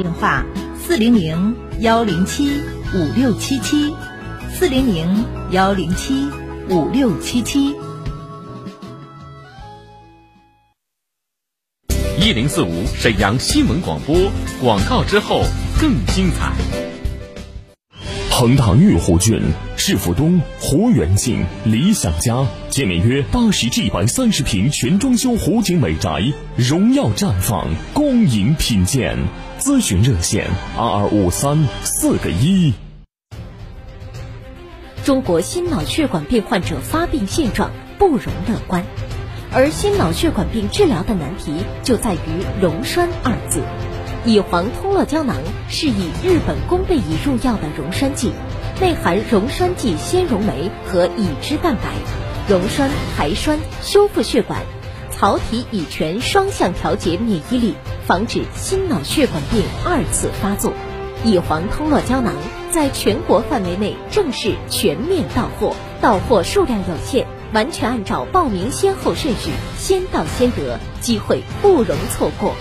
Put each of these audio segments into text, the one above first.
电话：四零零幺零七五六七七，四零零幺零七五六七七。一零四五沈阳新闻广播广告之后更精彩。恒大御湖郡世府东湖园境理想家，建面约八十至一百三十平全装修湖景美宅，荣耀绽放，恭迎品鉴。咨询热线：二二五三四个一。中国心脑血管病患者发病现状不容乐观，而心脑血管病治疗的难题就在于“溶栓”二字。乙黄通络胶囊是以日本宫贝乙入药的溶栓剂，内含溶栓剂纤溶酶和乙脂蛋白，溶栓、排栓、修复血管，桃体乙醛双向调节免疫力，防止心脑血管病二次发作。乙黄通络胶囊在全国范围内正式全面到货，到货数量有限，完全按照报名先后顺序，先到先得，机会不容错过。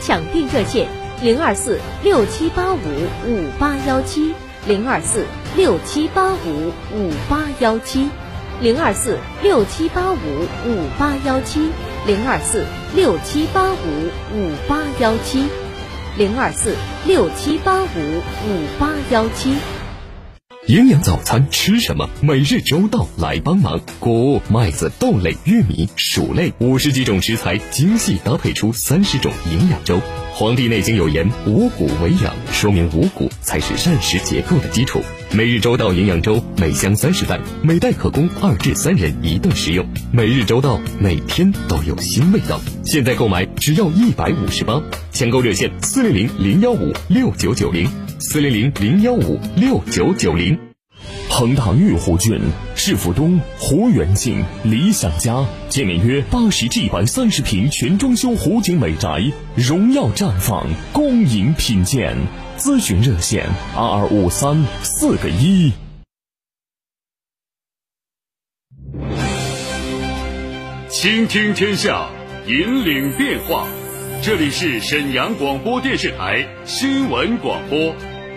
抢订热线。零二四六七八五五八幺七，零二四六七八五五八幺七，零二四六七八五五八幺七，零二四六七八五五八幺七，零二四六七八五五八幺七。营养早餐吃什么？每日周到来帮忙。谷物、麦子、豆类、玉米、薯类五十几种食材精细搭配出三十种营养粥。《黄帝内经》有言：“五谷为养”，说明五谷才是膳食结构的基础。每日周到营养粥，每箱三十袋，每袋可供二至三人一顿食用。每日周到，每天都有新味道。现在购买只要一百五十八，抢购热线：四零零零幺五六九九零。四零零零幺五六九九零，恒大御湖郡世府东湖园境理想家，建面约八十至一百三十平全装修湖景美宅，荣耀绽放，恭迎品鉴。咨询热线：二二五三四个一。倾听天下，引领变化。这里是沈阳广播电视台新闻广播。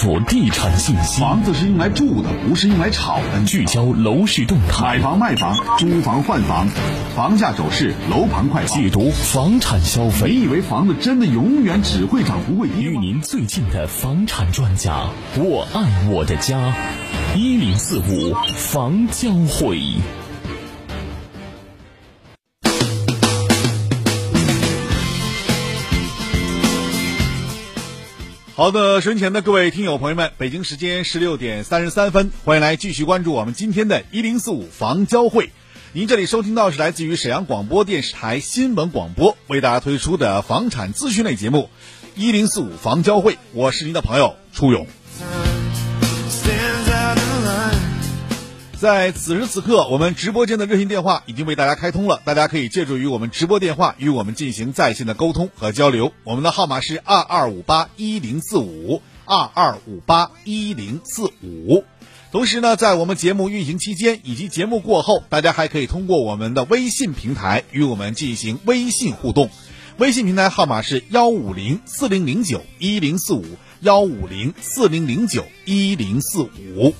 注地产信息，房子是用来住的，不是用来炒的。聚焦楼市动态，买房卖房，租房换房，房价走势，楼盘快报，解读房产消费。你以为房子真的永远只会涨不会跌与您最近的房产专家，我爱我的家，一零四五房交会。好的，神前的各位听友朋友们，北京时间十六点三十三分，欢迎来继续关注我们今天的“一零四五房交会”。您这里收听到是来自于沈阳广播电视台新闻广播为大家推出的房产资讯类节目“一零四五房交会”，我是您的朋友初勇。在此时此刻，我们直播间的热线电话已经为大家开通了，大家可以借助于我们直播电话与我们进行在线的沟通和交流。我们的号码是二二五八一零四五二二五八一零四五。同时呢，在我们节目运行期间以及节目过后，大家还可以通过我们的微信平台与我们进行微信互动。微信平台号码是幺五零四零零九一零四五幺五零四零零九一零四五。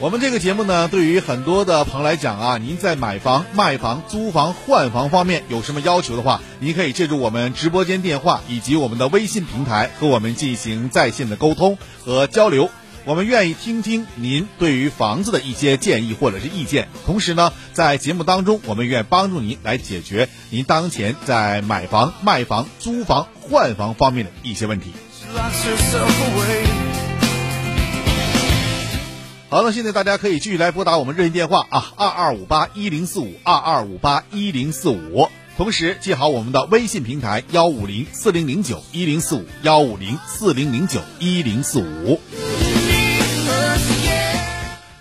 我们这个节目呢，对于很多的朋友来讲啊，您在买房、卖房、租房、换房方面有什么要求的话，您可以借助我们直播间电话以及我们的微信平台和我们进行在线的沟通和交流。我们愿意听听您对于房子的一些建议或者是意见，同时呢，在节目当中，我们愿帮助您来解决您当前在买房、卖房、租房、换房方面的一些问题。好了，现在大家可以继续来拨打我们热线电话啊，二二五八一零四五二二五八一零四五。同时记好我们的微信平台幺五零四零零九一零四五幺五零四零零九一零四五。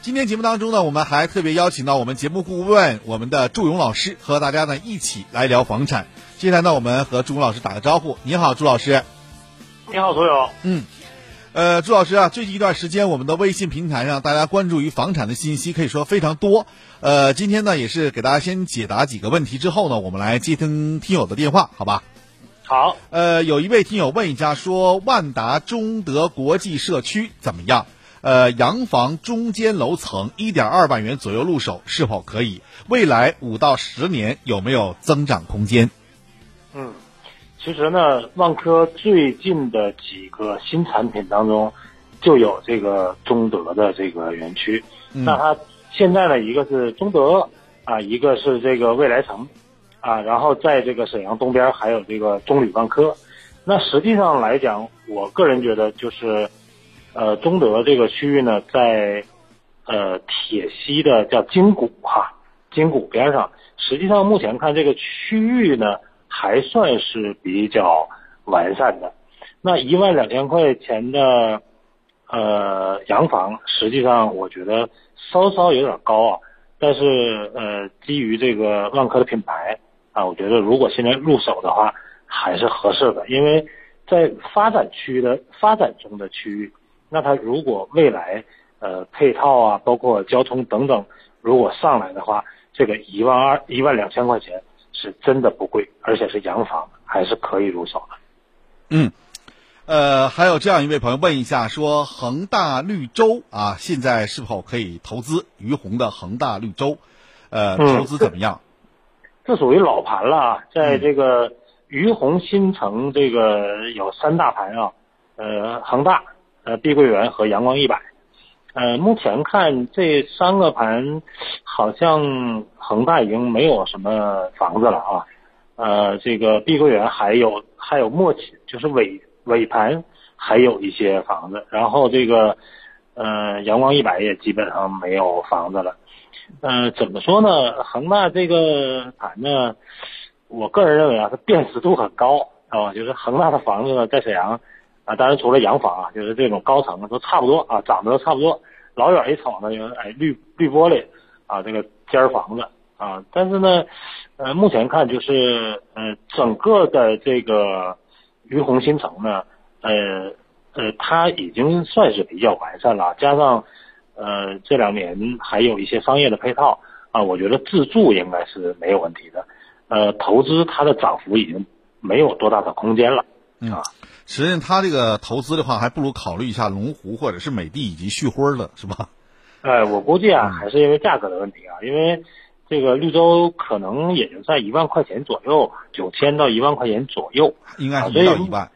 今天节目当中呢，我们还特别邀请到我们节目顾问我们的祝勇老师和大家呢一起来聊房产。接下来呢，我们和祝勇老师打个招呼。你好，祝老师。你好，所有。嗯，呃，朱老师啊，最近一段时间，我们的微信平台上大家关注于房产的信息可以说非常多。呃，今天呢，也是给大家先解答几个问题之后呢，我们来接听听友的电话，好吧？好。呃，有一位听友问一下，说万达中德国际社区怎么样？呃，洋房中间楼层一点二万元左右入手是否可以？未来五到十年有没有增长空间？嗯。其实呢，万科最近的几个新产品当中，就有这个中德的这个园区。那它现在呢，一个是中德啊，一个是这个未来城啊，然后在这个沈阳东边还有这个中旅万科。那实际上来讲，我个人觉得就是，呃，中德这个区域呢，在呃铁西的叫金谷哈，金谷边上。实际上目前看这个区域呢。还算是比较完善的，那一万两千块钱的呃洋房，实际上我觉得稍稍有点高啊。但是呃，基于这个万科的品牌啊，我觉得如果现在入手的话，还是合适的。因为在发展区的发展中的区域，那它如果未来呃配套啊，包括交通等等，如果上来的话，这个一万二一万两千块钱。是真的不贵，而且是洋房，还是可以入手的。嗯，呃，还有这样一位朋友问一下，说恒大绿洲啊，现在是否可以投资？于洪的恒大绿洲，呃，投资怎么样？这属于老盘了，在这个于洪新城，这个有三大盘啊，呃，恒大、呃，碧桂园和阳光一百。呃，目前看这三个盘，好像恒大已经没有什么房子了啊。呃，这个碧桂园还有还有末期，就是尾尾盘还有一些房子。然后这个呃阳光一百也基本上没有房子了。呃，怎么说呢？恒大这个盘呢，我个人认为啊，它辨识度很高啊，就是恒大的房子呢，在沈阳。啊，当然除了洋房啊，就是这种高层的都差不多啊，长得都差不多。老远一瞅呢，就是哎绿绿玻璃啊，这个尖房子啊。但是呢，呃，目前看就是呃整个的这个于洪新城呢，呃呃，它已经算是比较完善了。加上呃这两年还有一些商业的配套啊，我觉得自住应该是没有问题的。呃，投资它的涨幅已经没有多大的空间了啊。实际上，他这个投资的话，还不如考虑一下龙湖或者是美的以及旭辉了，是吧？哎，我估计啊，还是因为价格的问题啊，因为这个绿洲可能也就在一万块钱左右，九千到一万块钱左右，应该没到一万，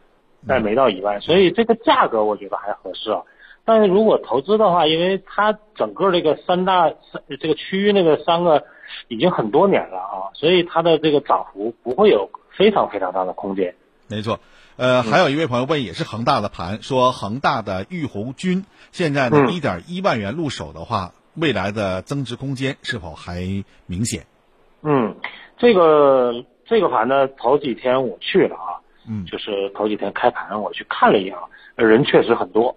但没到一万，所以这个价格我觉得还合适啊。但是如果投资的话，因为它整个这个三大三这个区域那个三个已经很多年了啊，所以它的这个涨幅不会有非常非常大的空间。没错。呃，还有一位朋友问，也是恒大的盘，说恒大的玉红军现在呢一点一万元入手的话，未来的增值空间是否还明显？嗯，这个这个盘呢，头几天我去了啊，嗯，就是头几天开盘我去看了一眼，人确实很多。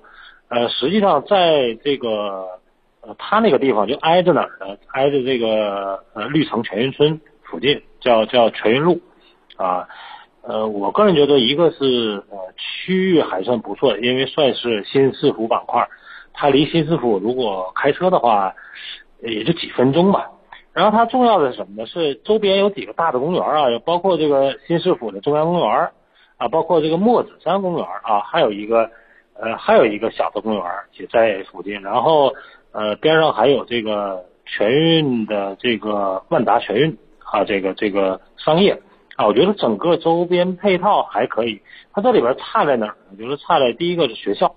呃，实际上在这个呃他那个地方就挨着哪儿呢？挨着这个呃绿城全运村附近，叫叫全运路啊。呃，呃我个人觉得，一个是呃区域还算不错，因为算是新市府板块，它离新市府如果开车的话，也就几分钟吧。然后它重要的是什么呢？是周边有几个大的公园啊，包括这个新市府的中央公园啊，包括这个墨子山公园啊，还有一个呃还有一个小的公园也在附近。然后呃边上还有这个全运的这个万达全运啊，这个这个商业。啊，我觉得整个周边配套还可以。它这里边差在哪儿呢？就是差在第一个是学校，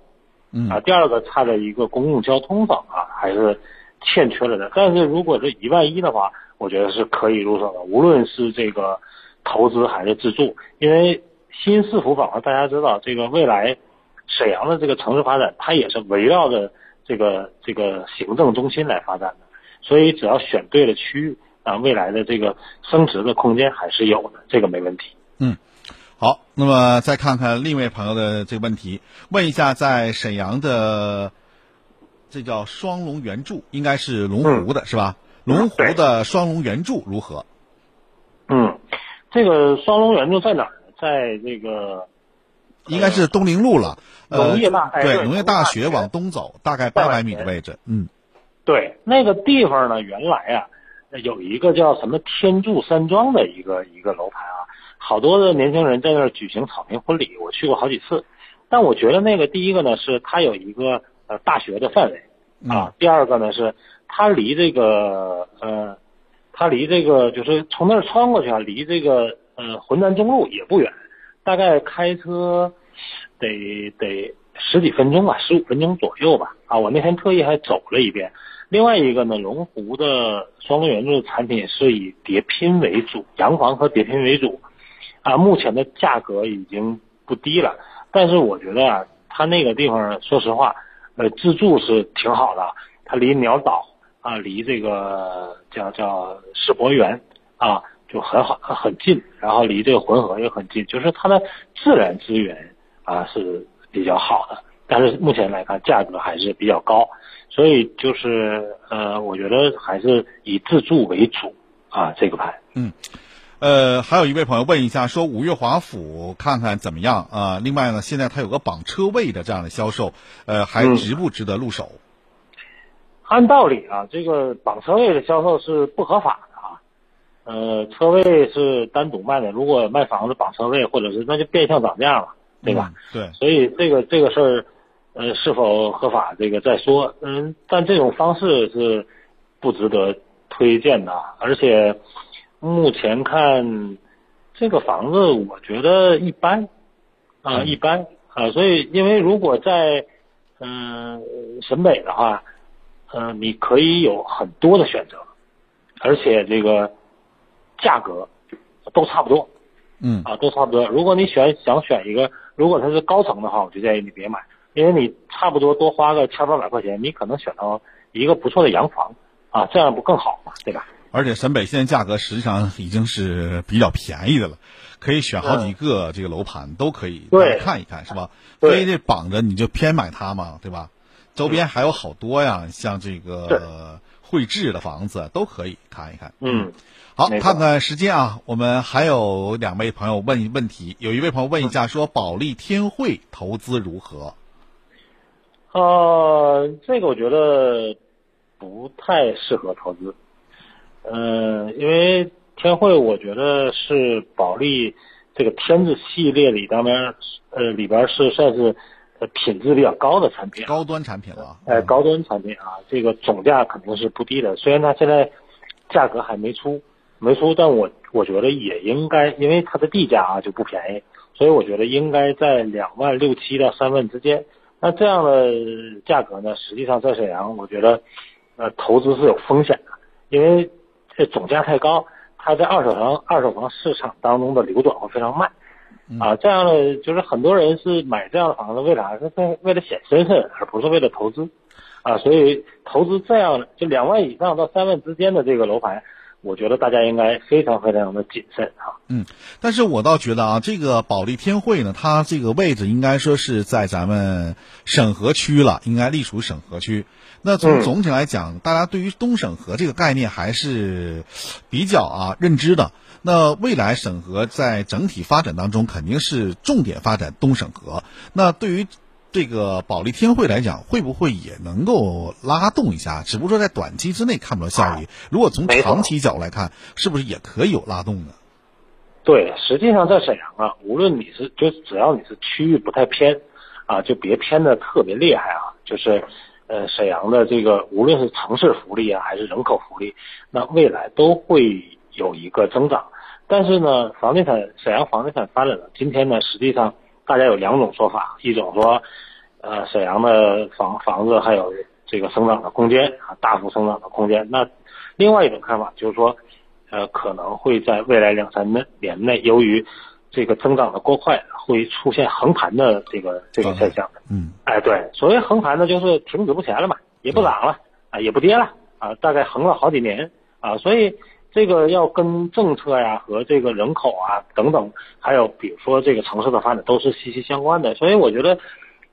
嗯啊，第二个差在一个公共交通上啊，还是欠缺了的。但是如果是一万一的话，我觉得是可以入手的，无论是这个投资还是自住。因为新市府板块大家知道，这个未来沈阳的这个城市发展，它也是围绕着这个这个行政中心来发展的。所以只要选对了区域，啊，未来的这个升值的空间还是有的，这个没问题。嗯，好，那么再看看另一位朋友的这个问题，问一下，在沈阳的这叫双龙圆柱，应该是龙湖的、是吧？龙湖的双龙圆柱如何？嗯，这个双龙圆柱在哪儿呢？在这个应该是东陵路了，呃，农业对，农业大学往东走，大概八百米的位置，嗯对那个地方呢，原来啊有一个叫什么天柱山庄的一个一个楼盘啊，好多的年轻人在那儿举行草坪婚礼，我去过好几次。但我觉得那个第一个呢是它有一个呃大学的范围啊，第二个呢是它离这个呃它离这个就是从那儿穿过去啊，离这个呃浑南中路也不远，大概开车得得十几分钟吧，十五分钟左右吧。啊，我那天特意还走了一遍。另外一个呢，龙湖的双龙圆柱产品是以叠拼为主，洋房和叠拼为主。啊，目前的价格已经不低了，但是我觉得啊，它那个地方说实话，呃，自住是挺好的，它离鸟岛啊，离这个叫叫世博园啊，就很好很近，然后离这个浑河也很近，就是它的自然资源啊是比较好的，但是目前来看价格还是比较高，所以就是呃，我觉得还是以自住为主啊，这个盘。嗯呃，还有一位朋友问一下，说五月华府看看怎么样啊、另外呢，现在它有个绑车位的这样的销售，呃，还嗯值不值得入手？按道理啊，这个绑车位的销售是不合法的啊。呃，车位是单独卖的，如果卖房子绑车位，或者是那就变相涨价了，对吧？嗯？对，所以这个这个事儿，呃，是否合法这个再说。嗯，但这种方式是不值得推荐的，而且目前看这个房子，我觉得一般啊、嗯一般啊、所以因为如果在嗯、沈北的话，嗯、你可以有很多的选择，而且这个价格都差不多。嗯啊，都差不多。如果你选想选一个，如果它是高层的话，我就建议你别买，因为你差不多多花个千八百块钱，你可能选到一个不错的洋房啊，这样不更好嘛？对吧？而且沈北现在价格实际上已经是比较便宜的了，可以选好几个这个楼盘都可以对看一看，是吧？对非得绑着你就偏买它嘛，对吧？周边还有好多呀，像这个汇智的房子都可以看一看。嗯，好，看看时间啊，我们还有两位朋友问问题，有一位朋友问一下说，保利天汇投资如何？呃，这个我觉得不太适合投资，呃，因为天汇我觉得是保利这个天字系列里当边呃里边是算是呃品质比较高的产品啊，高端产品了。哎，高端产品啊，这个总价肯定是不低的。虽然它现在价格还没出，没出，但我我觉得也应该，因为它的地价啊就不便宜，所以我觉得应该在两万六七到三万之间。那这样的价格呢，实际上在沈阳，我觉得呃投资是有风险的，因为这总价太高，它在二手房二手房市场当中的流转会非常慢。啊，这样的就是很多人是买这样的房子，为啥？是为为了显身份，而不是为了投资，啊，所以投资这样的就两万以上到三万之间的这个楼盘，我觉得大家应该非常非常的谨慎啊。但是我倒觉得啊，这个保利天汇呢，它这个位置应该说是在咱们沈河区了，应该隶属沈河区。那从嗯总体来讲，大家对于东沈河这个概念还是比较啊认知的。那未来沈河在整体发展当中，肯定是重点发展东沈河。那对于这个保利天汇来讲，会不会也能够拉动一下？只不过说在短期之内看不到效益，如果从长期角度来看，是不是也可以有拉动呢？对，实际上在沈阳啊，无论你是就只要你是区域不太偏啊，就别偏的特别厉害啊，就是呃沈阳的这个无论是城市福利啊还是人口福利，那未来都会有一个增长。但是呢，房地产沈阳房地产发展到今天呢，实际上大家有两种说法，一种说呃沈阳的房房子还有这个生长的空间啊，大幅生长的空间。那另外一种看法就是说。呃，可能会在未来两三年内，由于这个增长的过快，会出现横盘的这个这个现象。嗯。哎，对，所谓横盘呢，就是停止不前了嘛，也不涨了啊，也不跌了啊，大概横了好几年啊，所以这个要跟政策呀和这个人口啊等等，还有比如说这个城市的发展都是息息相关的。所以我觉得，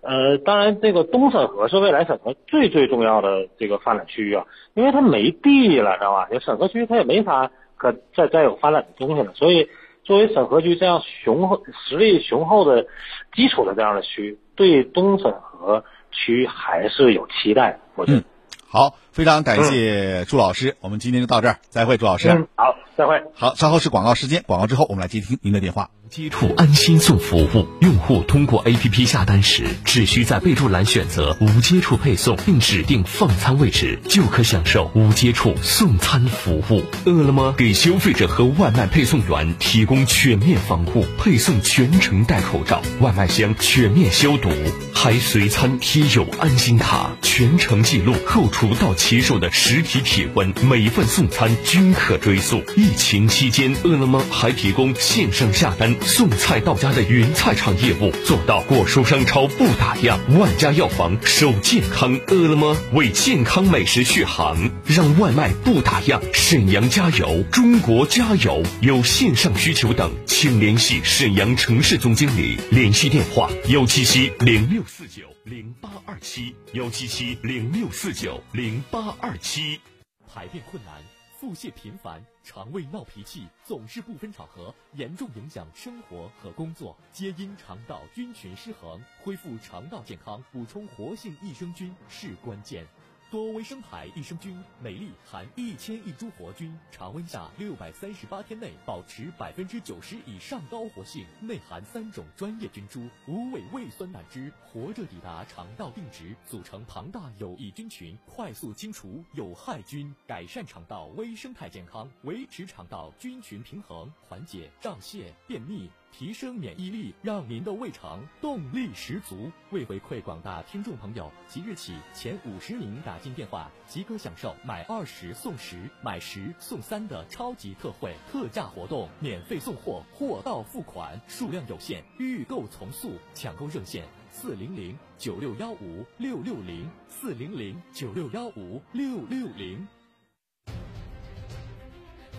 呃，当然这个东审核是未来审核最最重要的这个发展区域啊，因为它没地了，知道吧？就审核区它也没法可再再有发展的东西了，所以。作为审核区这样雄厚、实力雄厚的基础的这样的区，对东审核区还是有期待。我觉得，好，非常感谢朱老师，我们今天就到这儿，再会，朱老师。嗯，好，再会。好，稍后是广告时间，广告之后我们来接听您的电话。接触安心送服务，用户通过 APP 下单时，只需在备注栏选择无接触配送，并指定放餐位置，就可享受无接触送餐服务。饿了么给消费者和外卖配送员提供全面防护，配送全程戴口罩，外卖箱全面消毒，还随餐贴有安心卡，全程记录后厨到骑手的实体体温，每份送餐均可追溯。疫情期间，饿了么还提供线上下单。送菜到家的云菜场业务做到果蔬商超不打烊，万家药房守健康。饿了么为健康美食续航，让外卖不打烊。沈阳加油，中国加油！有线上需求等，请联系沈阳城市总经理，联系电话：幺七七零六四九零八二七，幺七七零六四九零八二七。排便困难。腹泻频繁，肠胃闹脾气，总是不分场合，严重影响生活和工作，皆因肠道菌群失衡。恢复肠道健康，补充活性益生菌是关键。多维生牌益生菌，每粒含一千亿株活菌，常温下六百三十八天内保持百分之九十以上高活性，内含三种专业菌株，无尾胃酸胆汁，活着抵达肠道定植，组成庞大有益菌群，快速清除有害菌，改善肠道微生态健康，维持肠道菌群平衡，缓解胀泻、便秘。提升免疫力，让您的胃肠动力十足。为回馈广大听众朋友，即日起前五十名打进电话即可享受买二十送十、买十送三的超级特惠特价活动，免费送货，货到付款，数量有限，预购从速。抢购热线：四零零九六幺五六六零四零零九六幺五六六零。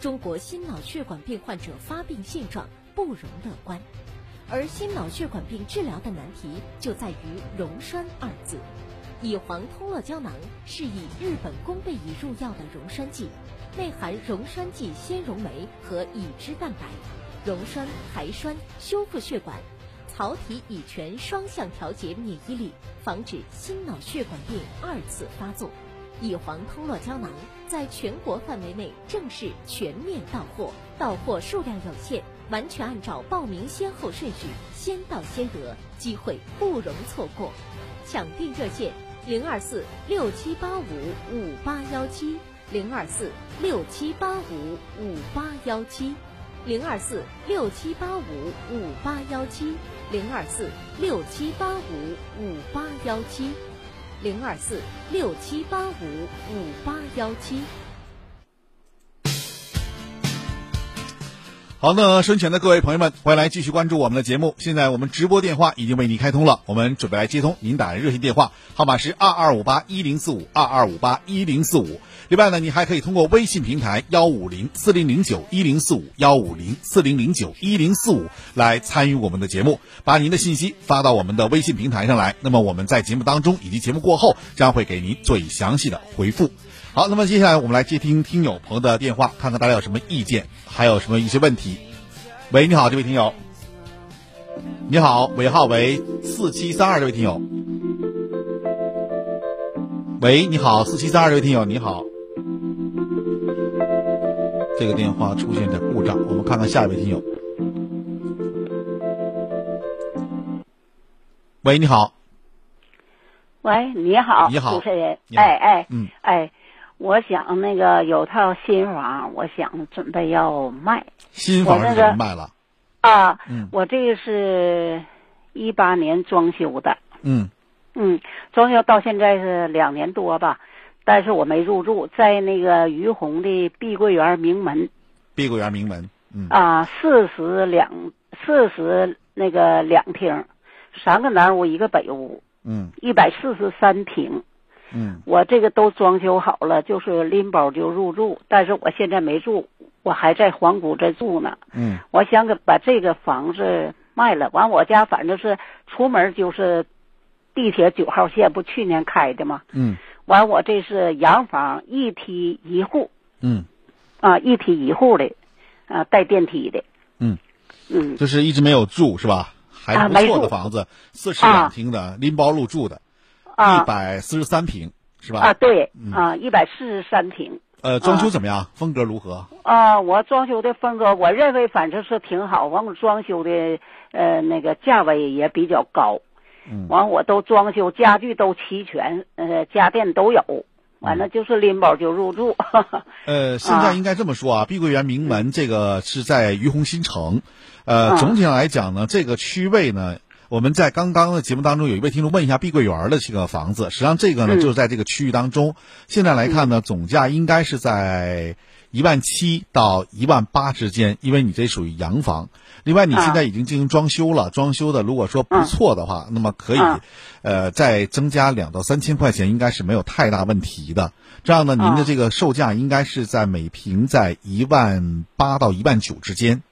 中国心脑血管病患者发病现状。不容乐观，而心脑血管病治疗的难题就在于“溶栓”二字。乙黄通络胶囊是以日本宫贝乙入药的溶栓剂，内含溶栓剂纤溶酶和乙脂蛋白，溶栓、排栓、修复血管，草体乙醛双向调节免疫力，防止心脑血管病二次发作。乙黄通络胶囊在全国范围内正式全面到货，到货数量有限。完全按照报名先后顺序，先到先得，机会不容错过。抢订热线：零二四六七八五五八幺七，零二四六七八五五八幺七，零二四六七八五五八幺七，零二四六七八五五八幺七，零二四六七八五五八幺七。好，那身前的各位朋友们，欢迎来继续关注我们的节目。现在我们直播电话已经为您开通了，我们准备来接通您打的热线电话，号码是二二五八一零四五二二五八一零四五。另外呢，你还可以通过微信平台幺五零四零零九一零四五幺五零四零零九一零四五来参与我们的节目，把您的信息发到我们的微信平台上来。那么我们在节目当中以及节目过后，将会给您做以详细的回复。好，那么接下来我们来接听听友朋友的电话，看看大家有什么意见，还有什么一些问题。喂，你好，这位听友。你好，尾号为四七三二，这位听友。喂，你好，四七三二，这位听友，你好。这个电话出现点故障，我们看看下一位听友。喂，你好。喂，你好，你好，主持人。哎哎，嗯，哎。我想那个有套新房，我想准备要卖。新房是怎么卖了？啊，我这个是一八年装修的。嗯嗯，装修到现在是两年多吧，但是我没入住，在那个于洪的碧桂园名门。碧桂园名门，嗯啊，四室两四室那个两厅，三个南屋一个北屋，嗯，一百四十三平。嗯，我这个都装修好了，就是拎包就入住，但是我现在没住，我还在黄谷这住呢。嗯我想给把这个房子卖了，完我家反正是出门就是地铁九号线，不去年开的吗？嗯完我这是洋房，一梯一户嗯啊，一梯一户的，啊，带电梯的。嗯，嗯就是一直没有住是吧？还不错的房子，四室两厅的，拎包入住的，啊一百四十三平是吧？啊，对嗯啊，一百四十三平。呃，装修怎么样？风格如何？啊，我装修的风格，我认为反正是挺好。完，我装修的呃那个价位也比较高。嗯。完，我都装修家具都齐全，呃，家电都有。完了就是拎包就入住。呃，现在应该这么说啊，碧桂园名门这个是在于洪新城，呃，总体上来讲呢，这个区位呢，我们在刚刚的节目当中有一位听众问一下碧桂园的这个房子，实际上这个呢嗯。就是在这个区域当中，现在来看呢，总价应该是在一万七到一万八之间，因为你这属于洋房。另外，你现在已经进行装修了，装修的如果说不错的话，那么可以，呃，再增加两到三千块钱，应该是没有太大问题的。这样呢，您的这个售价应该是在每平在一万八到一万九之间，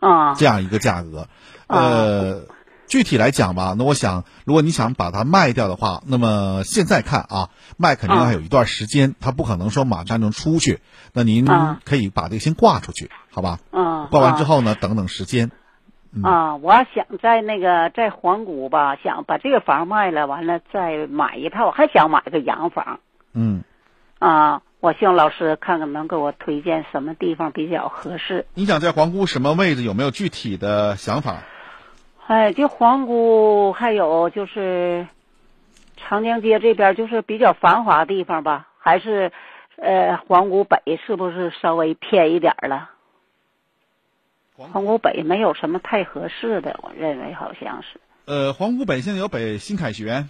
啊。这样一个价格。呃，具体来讲吧，那我想，如果你想把它卖掉的话，那么现在看啊，卖肯定还有一段时间，它不可能说马上能出去。那您啊可以把这个先挂出去，好吧？嗯，挂完之后呢，等等时间。啊，我想在那个在黄谷吧，想把这个房卖了，完了再买一套，还想买个洋房嗯，啊。我希望老师看看能给我推荐什么地方比较合适。你想在皇姑什么位置？有没有具体的想法？哎，就皇姑，还有就是长江街这边，就是比较繁华的地方吧，还是呃皇姑北是不是稍微偏一点了？皇姑北没有什么太合适的，我认为好像是呃，皇姑北现在有北新凯旋，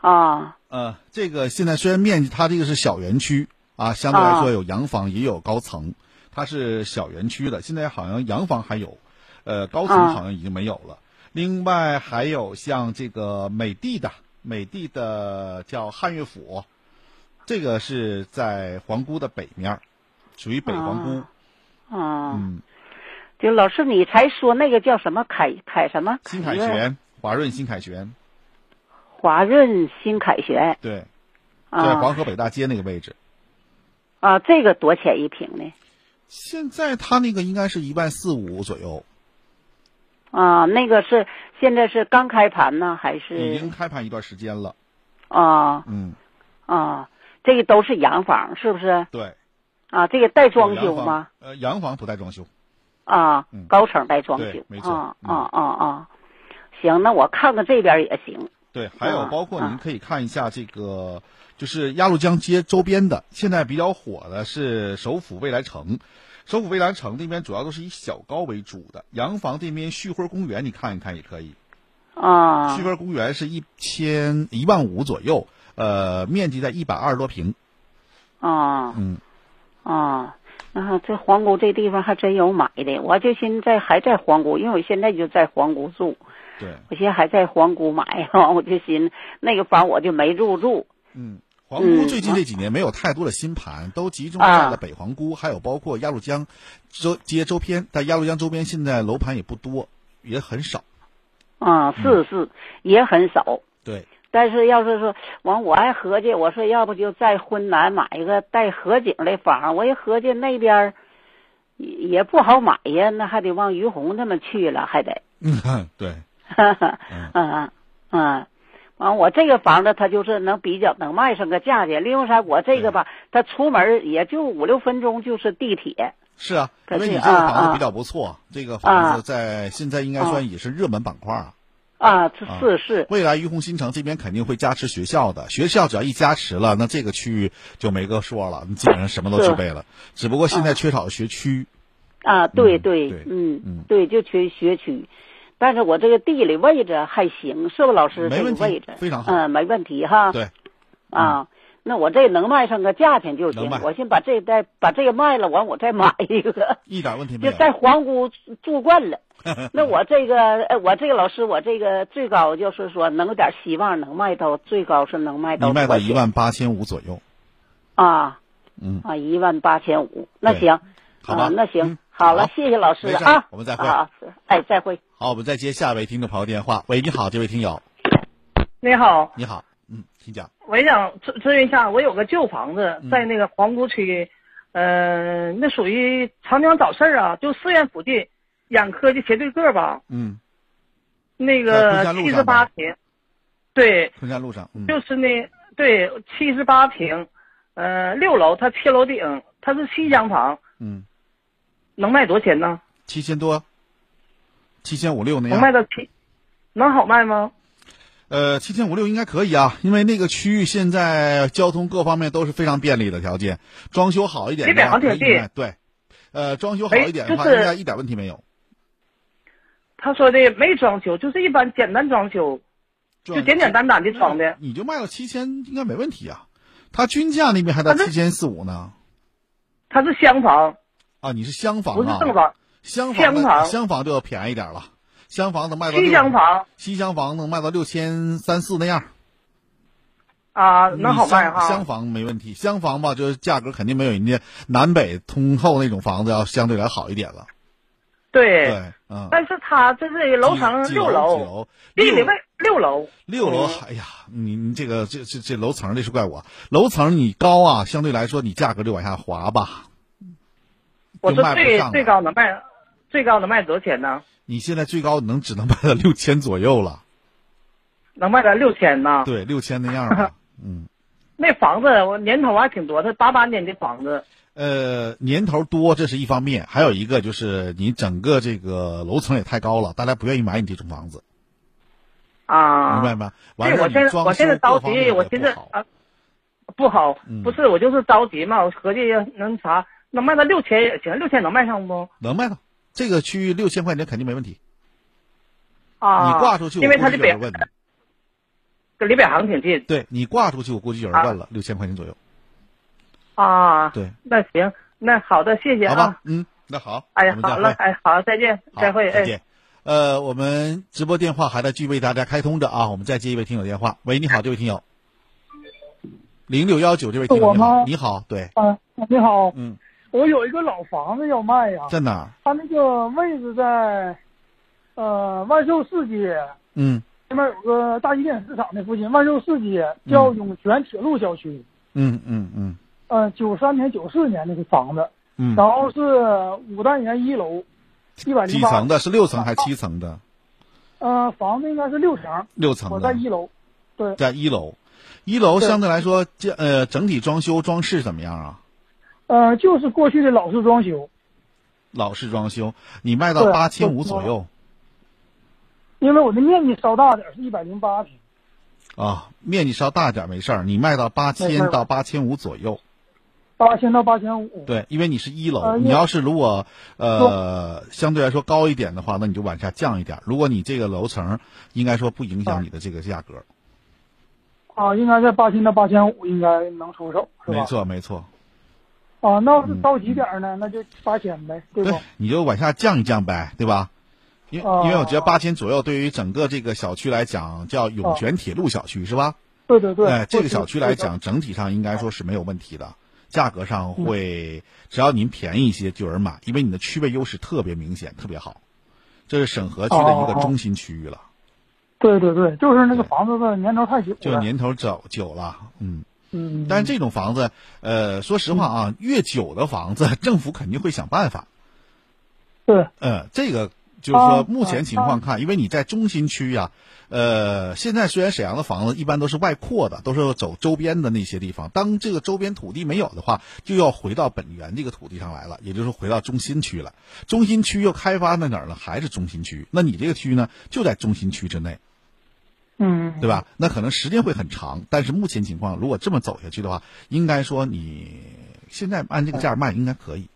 啊呃，这个现在虽然面积它这个是小园区啊，相对来说有洋房也有高层，它是小园区的。现在好像洋房还有，呃，高层啊好像已经没有了。另外还有像这个美的的，美的的叫汉乐府，这个是在皇姑的北面儿，属于北皇姑。啊，嗯，就老师你才说那个叫什么凯凯什么新凯旋，华润新凯旋，华润新凯旋对，在啊黄河北大街那个位置。啊，这个多钱一平呢？现在它那个应该是一万四五左右，啊，那个是现在是刚开盘呢，还是已经开盘一段时间了。啊嗯，啊？这个都是洋房，是不是？对。啊，这个带装修吗？？呃，洋房不带装修。啊嗯，高层带装修，对没错啊嗯啊啊啊！行，那我看看这边也行。对，还有啊包括您啊可以看一下这个，就是鸭绿江街周边的，现在比较火的是首府未来城。首府未来城那边主要都是以小高为主的，洋房这边旭辉公园你看一看也可以。啊旭辉公园是一千一万五左右，呃，面积在一百二十多平。啊嗯，啊！啊，这皇姑这地方还真有买的，我就现在还在皇姑，因为我现在就在皇姑住，对，我现在还在皇姑买，我就寻那个房我就没入住。嗯。皇姑最近这几年没有太多的新盘，都集中在了北皇姑，还有包括鸭绿江周街周边。但鸭绿江周边现在楼盘也不多，也很少。啊，是是，也很少。对，但是要是说完，我还合计，我说要不就在浑南买一个带河景的房，我一合计那边儿也也不好买呀，那还得往于洪他们去了，还得，嗯，对，哈 哈，嗯嗯，完我这个房子它就是能比较能卖上个价钱，另外啥我这个吧，它出门也就五六分钟就是地铁，是啊，可是因为你这个啊啊房子比较不错，这个房啊子在现在应该算也是热门板块啊。啊，是是未来于洪新城这边肯定会加持学校的，学校只要一加持了，那这个区域就没个说了，你基本上什么都具备了。只不过现在缺少学区。啊，对对，嗯嗯对，就缺学区。但是我这个地理位置还行，是不，老师？没问题这个位置非常好嗯，没问题哈。对，啊，那我这能卖上个价钱就。行我先把这再把这个卖了，完我再买一个。一点问题没有。就在皇姑住惯了，那我这个，呃，我这个老师，我这个最高就是说能有点希望能卖到最高是能卖到你卖到一万八千五左右。啊嗯，啊，一万八千五。那行，好吧啊那行嗯，好了，谢谢老师啊。我们再会啊，哎，再会。好，我们再接下一位听众朋友电话。喂，你好，这位听友，你好，你好，嗯，请讲。我想咨咨询一下，我有个旧房子嗯在那个皇姑区，呃，那属于长江早市啊，就寺院附近，眼科的斜对个吧，嗯，那个七十八平，对，昆山路上，嗯，就是那对七十八平，呃，六楼，它七楼顶，它是西厢房，嗯，能卖多少钱呢？七千多，七千五六那样能卖。到七，能好卖吗？呃，七千五六应该可以啊，因为那个区域现在交通各方面都是非常便利的条件，装修好一点离北航挺近卖。对，呃，装修好哎一点的话，就是应该一点问题没有。他说的没装修，就是一般简单装修，就简简单单的装的。你就卖到七千，应该没问题啊。他均价那边还在七千四五呢。他是厢房，啊，你是厢房啊？不是正房。厢房的厢房就要便宜点了，厢房能卖到西六厢房，西厢房能卖到六千三四那样。啊，那好卖哈。厢厢房没问题，厢房吧，就是价格肯定没有人家南北通透那种房子要相对来好一点了。对，对，嗯。但是它这是楼层六楼地理位六楼，六楼，哎呀，你你这个这这这楼层这是怪我，楼层你高啊，相对来说你价格就往下滑吧。我说最最高能卖，最高能卖多少钱呢？你现在最高能只能卖到六千左右了，能卖到六千呢？对，六千那样 吧。嗯，那房子我年头还挺多，它八八年的房子。呃，年头多这是一方面，还有一个就是你整个这个楼层也太高了，大家不愿意买你这种房子，啊，明白吗？完对，我现在我现在着急，我寻思啊，不好，嗯不是我就是着急嘛，我合计能啥，能卖到六千也行，六千能卖上不？能卖到这个区域六千块钱肯定没问题。啊，你挂出去，因为它离北跟离北航挺近对你挂出去，我估计有人问了，六千块钱左右。啊。对，那行，那好的，谢谢啊好吧。，嗯，那好，哎呀我，们再好了，哎，好，再见，再会，哎。再见。呃，我们直播电话还在继续为大家开通着啊，我们再接一位听友电话。喂，你好，这位听友，零六幺九这位听友你好你好，对，啊，你好，嗯，我有一个老房子要卖呀，在哪儿？它那个位置在，呃，万寿四街嗯那边有个大一电市场的附近，万寿四街叫永泉铁路小区，嗯嗯嗯呃，九三年、九四年那个房子，嗯，然后是五单元一楼，一百零八几层，的？是六层还是七层的？呃，房子应该是六层，六层的。我在一楼，对，在一楼，一楼相对来说，这呃整体装修装饰怎么样啊？呃，就是过去的老式装修，老式装修，你卖到对八千五左右因为我的面积稍大点儿，是一百零八平，啊，面积稍大点儿没事儿，你卖到八千儿到八千五左右。八千到八千五，对，因为你是一楼，呃你要是如果呃相对来说高一点的话，那你就往下降一点。如果你这个楼层应该说不影响你的这个价格，啊，应该在八千到八千五应该能出手，是吧？没错没错。啊，那要是着急点儿呢，那就八千呗，对不？你就往下降一降呗，对吧？因哦因为我觉得八千左右对于整个这个小区来讲，叫永泉铁路小区是吧？对对对。哎，这个小区来，讲，整体上应该说是没有问题的，价格上会，只要您便宜一些就有人买，因为你的区位优势特别明显，特别好，这是沈河区的一个中心区域了，对对对，就是那个房子的年头太久了。就年头久久了，嗯。嗯。但是这种房子，呃，说实话啊，越久的房子，政府肯定会想办法。对。呃，这个就是说啊，目前情况看，因为你在中心区呀、呃，现在虽然沈阳的房子一般都是外扩的，都是走周边的那些地方。当这个周边土地没有的话，就要回到本源这个土地上来了，也就是回到中心区了。中心区又开发在哪儿呢？还是中心区？那你这个区呢，就在中心区之内。嗯，对吧？那可能时间会很长，但是目前情况，如果这么走下去的话，应该说你现在按这个价卖应该可以。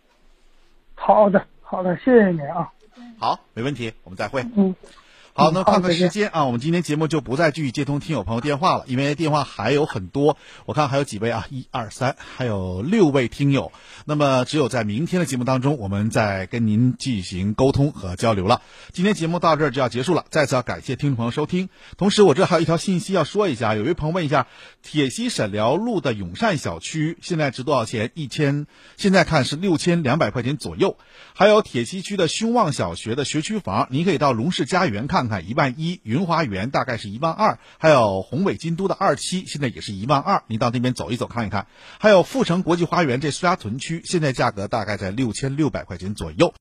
好的，好的，谢谢你啊。好，没问题，我们再会。嗯。好，那 看看时间啊，我们今天节目就不再继续接通听友朋友电话了，因为电话还有很多，我看还有几位啊，一二三，还有六位听友。那么只有在明天的节目当中，我们再跟您进行沟通和交流了。今天节目到这儿就要结束了，再次要感谢听众朋友收听。同时，我这还有一条信息要说一下，有一位朋友问一下，铁西沈辽路的永善小区现在值多少钱？一千，现在看是六千两百块钱左右。还有铁西区的兴旺小学的学区房，您可以到龙氏家园看看看，一万一；云花园大概是一万二，还有宏伟金都的二期现在也是一万二，你到那边走一走看一看。还有富城国际花园这苏家屯区，现在价格大概在六千六百块钱左右。